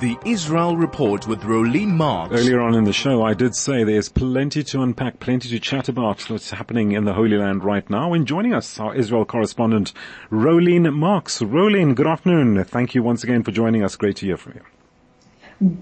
The Israel Report with Rolene Marks. Earlier on in the show, I did say there's plenty to unpack, plenty to chat about what's happening in the Holy Land right now. And joining us, our Israel correspondent, Rolene Marks. Rolene, good afternoon. Thank you once again for joining us. Great to hear from you.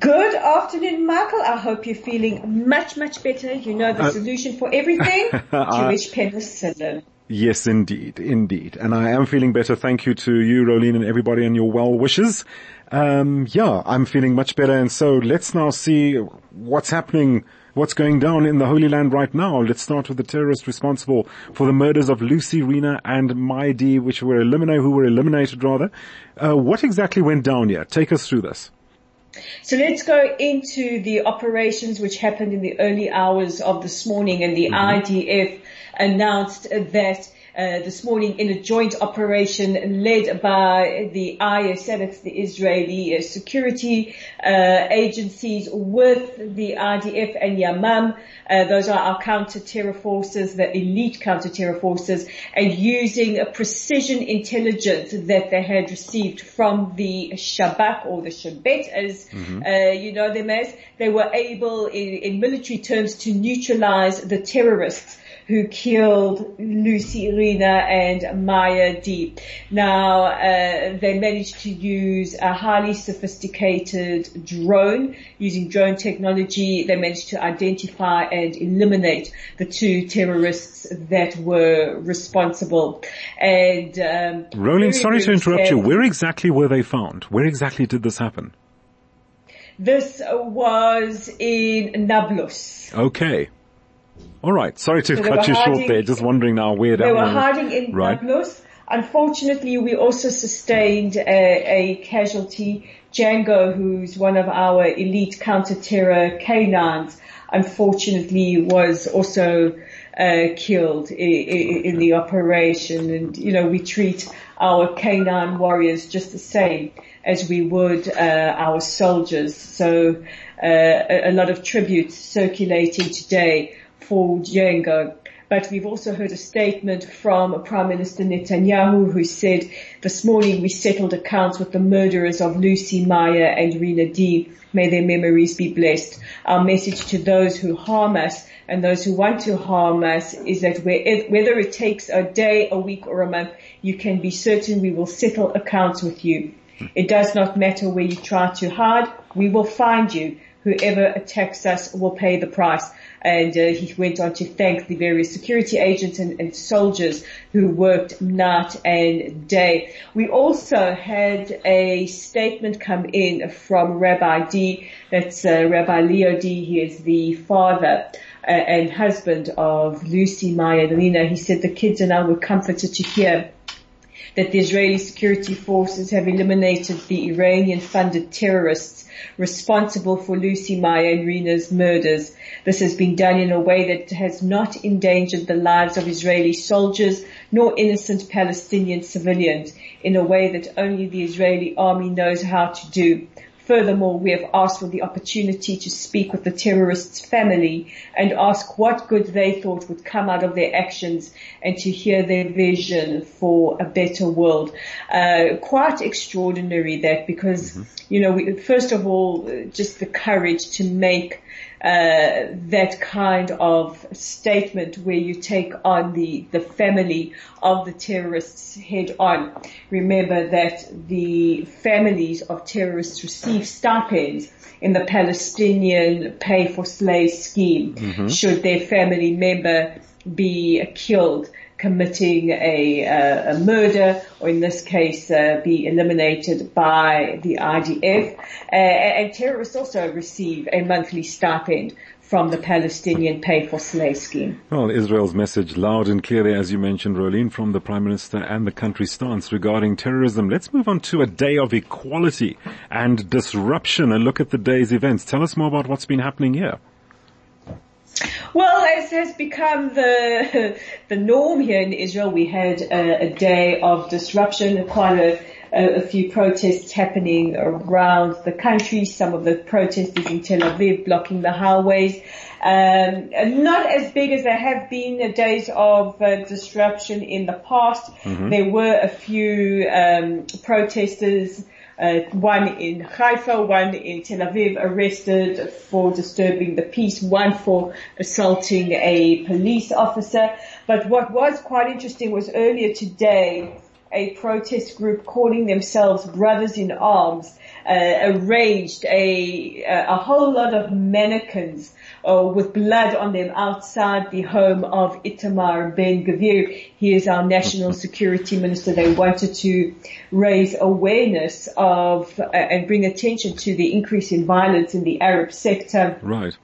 Good afternoon, Michael. I hope you're feeling much, much better. You know the uh, solution for everything? Jewish penicillin. Yes, indeed, indeed. And I am feeling better. Thank you to you, Rolene, and everybody and your well wishes. Um, yeah, I'm feeling much better. And so let's now see what's happening, what's going down in the Holy Land right now. Let's start with the terrorist responsible for the murders of Lucy, Rina, and Maidi, which were eliminated, who were eliminated rather. Uh, what exactly went down here? Take us through this. So let's go into the operations which happened in the early hours of this morning and the mm-hmm. IDF announced that uh, this morning in a joint operation led by the ISF, the Israeli uh, security uh, agencies, with the IDF and Yamam. Uh, those are our counter-terror forces, the elite counter-terror forces, and using a precision intelligence that they had received from the Shabak or the Shin Bet, as mm-hmm. Uh, you know them as, they were able, in, in military terms, to neutralize the terrorists who killed Lucy Rina and Maya Deep. Now, uh, they managed to use a highly sophisticated drone using drone technology. They managed to identify and eliminate the two terrorists that were responsible. And um, Rolene, sorry to interrupt you. Where exactly were they found? Where exactly did this happen? This was in Nablus. Okay. All right. Sorry to so cut you hiding, short there. Just wondering now where they were hiding in right. Nablus. Unfortunately, we also sustained a, a, casualty. Django, who's one of our elite counter-terror canines, unfortunately was also uh, killed in, in, the operation. And, you know, we treat our canine warriors just the same as we would uh, our soldiers. So uh, a, a lot of tributes circulating today for Django. But we've also heard a statement from Prime Minister Netanyahu who said, this morning we settled accounts with the murderers of Lucy Maya and Rina Dee. May their memories be blessed. Our message to those who harm us and those who want to harm us is that whether it takes a day, a week or a month, you can be certain we will settle accounts with you. It does not matter where you try to hide, we will find you. Whoever attacks us will pay the price and uh, he went on to thank the various security agents and, and, soldiers who worked night and day. We also had a statement come in from Rabbi Dee, that's uh, Rabbi Leo Dee, he is the father uh, and husband of Lucy Maya Lena. He said the kids and I were comforted to hear that the Israeli security forces have eliminated the Iranian funded terrorists responsible for Lucy Maya and murders. This has been done in a way that has not endangered the lives of Israeli soldiers nor innocent Palestinian civilians in a way that only the Israeli army knows how to do. Furthermore, we have asked for the opportunity to speak with the terrorists' family and ask what good they thought would come out of their actions and to hear their vision for a better world. Uh, quite extraordinary that because, mm-hmm. you know, we, first of all, just the courage to make uh, that kind of statement where you take on the, the family of the terrorists head on. Remember that the families of terrorists receive stipends in the Palestinian pay for slay scheme mm-hmm. should their family member be killed committing a, uh, a murder, or in this case, uh, be eliminated by the IDF. Uh, and terrorists also receive a monthly stipend from the Palestinian pay for slay scheme. Well, Israel's message loud and clear, as you mentioned, Rolene, from the Prime Minister and the country's stance regarding terrorism. Let's move on to a day of equality and disruption and look at the day's events. Tell us more about what's been happening here. Well, as has become the the norm here in Israel, we had a, a day of disruption, quite a, a, few protests happening around the country. Some of the protesters in Tel Aviv blocking the highways. Um, not as big as there have been days of uh, disruption in the past. Mm-hmm. There were a few um, protesters uh, one in Haifa, one in Tel Aviv arrested for disturbing the peace, one for assaulting a police officer. But what was quite interesting was earlier today, a protest group calling themselves Brothers in Arms uh, arranged a, a whole lot of mannequins uh, with blood on them outside the home of Itamar Ben Gvir. He is our national security minister. They wanted to raise awareness of uh, and bring attention to the increase in violence in the Arab sector. Right.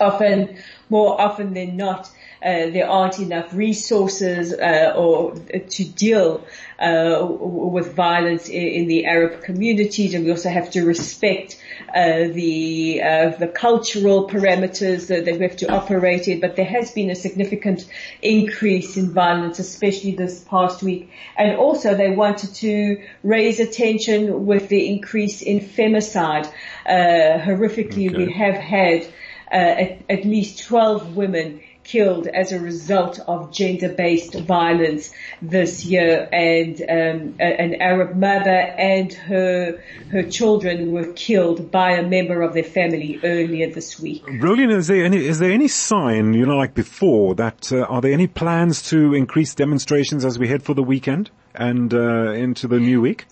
Often, more often than not, uh, there aren't enough resources uh, or uh, to deal uh, with violence in, in, the Arab communities, and we also have to respect uh, the uh, the cultural parameters that, that, we have to operate in. But there has been a significant increase in violence, especially this past week, and also they wanted to raise attention with the increase in femicide. horrifically, okay. we have had at, at least 12 women killed as a result of gender-based violence this year and um, an Arab mother and her her children were killed by a member of their family earlier this week. Brilliant. Is there any, is there any sign, you know, like before that, uh, are there any plans to increase demonstrations as we head for the weekend and uh, into the new week?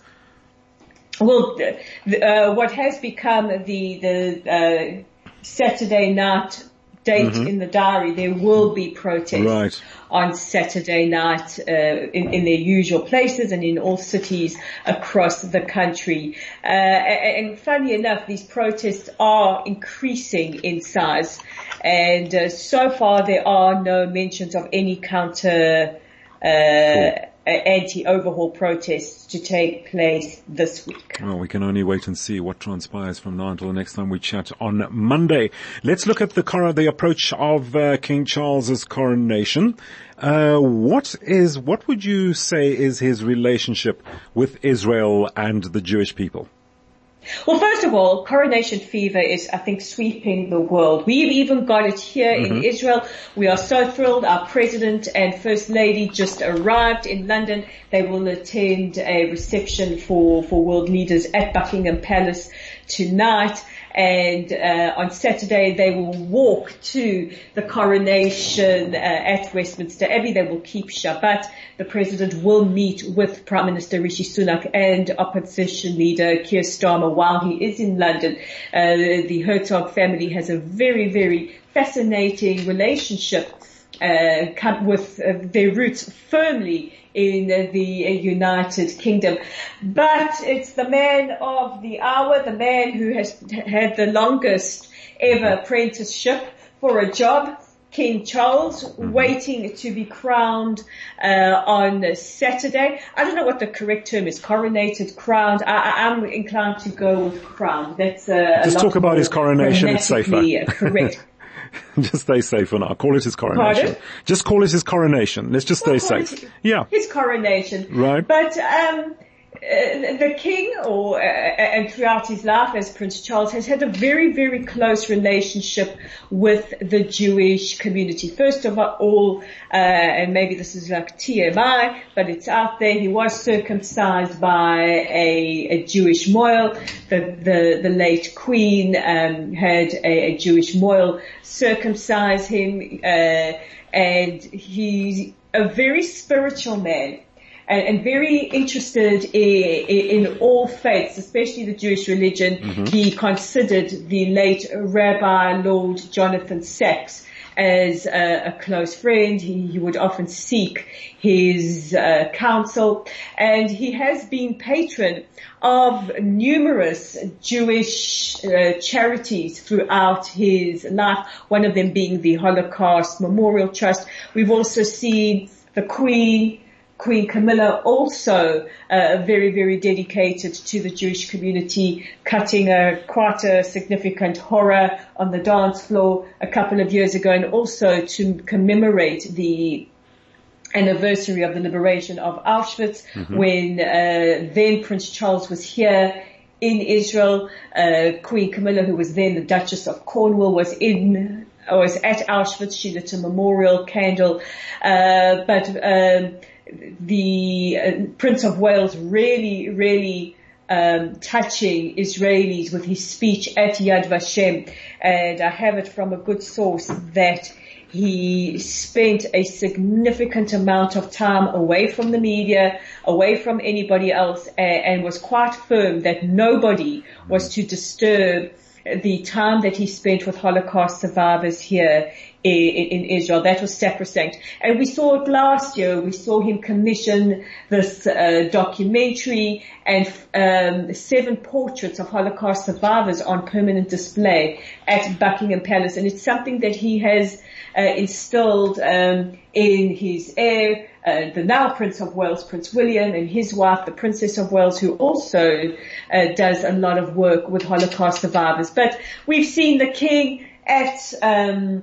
Well, uh, what has become the, the, uh, Saturday night date mm-hmm. in the diary, there will be protests right. on Saturday night uh, in, in, their usual places and in all cities across the country. Uh, and, and funny enough, these protests are increasing in size, and uh, so far there are no mentions of any counter. Uh, cool anti-overhaul protests to take place this week. Well, we can only wait and see what transpires from now until the next time we chat on Monday. Let's look at the cor- the approach of uh, King Charles's coronation. Uh, what is what would you say is his relationship with Israel and the Jewish people? Well, first of all, coronation fever is, I think, sweeping the world. We've even got it here mm-hmm. in Israel. We are so thrilled. Our president and first lady just arrived in London. They will attend a reception for, for world leaders at Buckingham Palace tonight and uh, on Saturday they will walk to the coronation uh, at Westminster Abbey. They will keep Shabbat. The president will meet with Prime Minister Rishi Sunak and opposition leader Keir Starmer while he is in London. Uh, the Herzog family has a very, very fascinating relationship uh, with uh, their roots firmly in the United Kingdom. But it's the man of the hour, the man who has had the longest ever apprenticeship for a job. King Charles mm-hmm. waiting to be crowned uh, on Saturday. I don't know what the correct term is. Coronated, crowned. I, am inclined to go with crowned. That's uh, just talk about his coronation. It's safer. correct. just stay safe for now. Call it his coronation. Pardon? Just call it his coronation. Let's just stay safe. Yeah. His coronation. Right. But, um, the king, or uh, and throughout his life as Prince Charles, has had a very, very close relationship with the Jewish community. First of all, uh, and maybe this is like TMI, but it's out there. He was circumcised by a, a Jewish mohel. The, the the late Queen um, had a, a, Jewish mohel circumcise him, uh, and he's a very spiritual man and, and very interested in, in, all faiths, especially the Jewish religion. Mm-hmm. He considered the late Rabbi Lord Jonathan Sacks as a, a close friend. He, he, would often seek his uh, counsel, and he has been patron of numerous Jewish uh, charities throughout his life. One of them being the Holocaust Memorial Trust. We've also seen the Queen Queen Camilla also uh, very, very dedicated to the Jewish community, cutting a quite a significant hora on the dance floor a couple of years ago and also to commemorate the anniversary of the liberation of Auschwitz mm-hmm. when uh, then Prince Charles was here in Israel. Uh, Queen Camilla, who was then the Duchess of Cornwall, was in was at Auschwitz. She lit a memorial candle, uh, but um, the uh, Prince of Wales really, really um, touching Israelis with his speech at Yad Vashem, and I have it from a good source that he spent a significant amount of time away from the media, away from anybody else, and, and was quite firm that nobody was to disturb the time that he spent with Holocaust survivors here in, Israel. That was sacrosanct. And we saw it last year. We saw him commission this uh, documentary and um, seven portraits of Holocaust survivors on permanent display at Buckingham Palace. And it's something that he has uh, instilled um, in his heir, uh, the now Prince of Wales, Prince William, and his wife, the Princess of Wales, who also uh, does a lot of work with Holocaust survivors. But we've seen the King at um,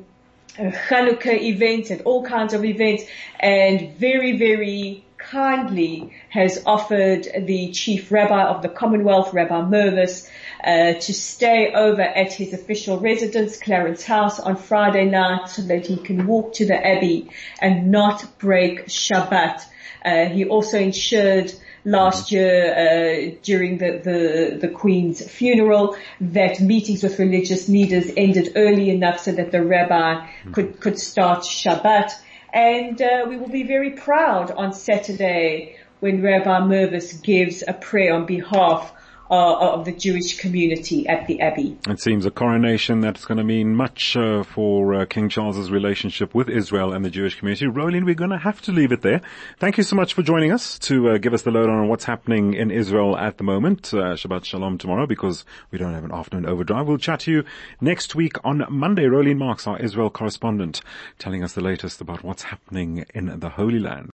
Hanukkah events, and all kinds of events, and very, very kindly has offered the chief rabbi of the Commonwealth, Rabbi Mirvis, uh, to stay over at his official residence, Clarence House, on Friday night so that he can walk to the Abbey and not break Shabbat. Uh, he also ensured last year uh, during the, the, the Queen's funeral that meetings with religious leaders ended early enough so that the rabbi could, could start Shabbat. And uh, we will be very proud on Saturday when Rabbi Mirvis gives a prayer on behalf uh, of the Jewish community at the Abbey. It seems a coronation that's going to mean much uh, for uh, King Charles's relationship with Israel and the Jewish community. Rolene, we're going to have to leave it there. Thank you so much for joining us to uh, give us the lowdown on what's happening in Israel at the moment. Uh, Shabbat Shalom tomorrow because we don't have an afternoon overdrive. We'll chat to you next week on Monday. Rolene Marks, our Israel correspondent, telling us the latest about what's happening in the Holy Land.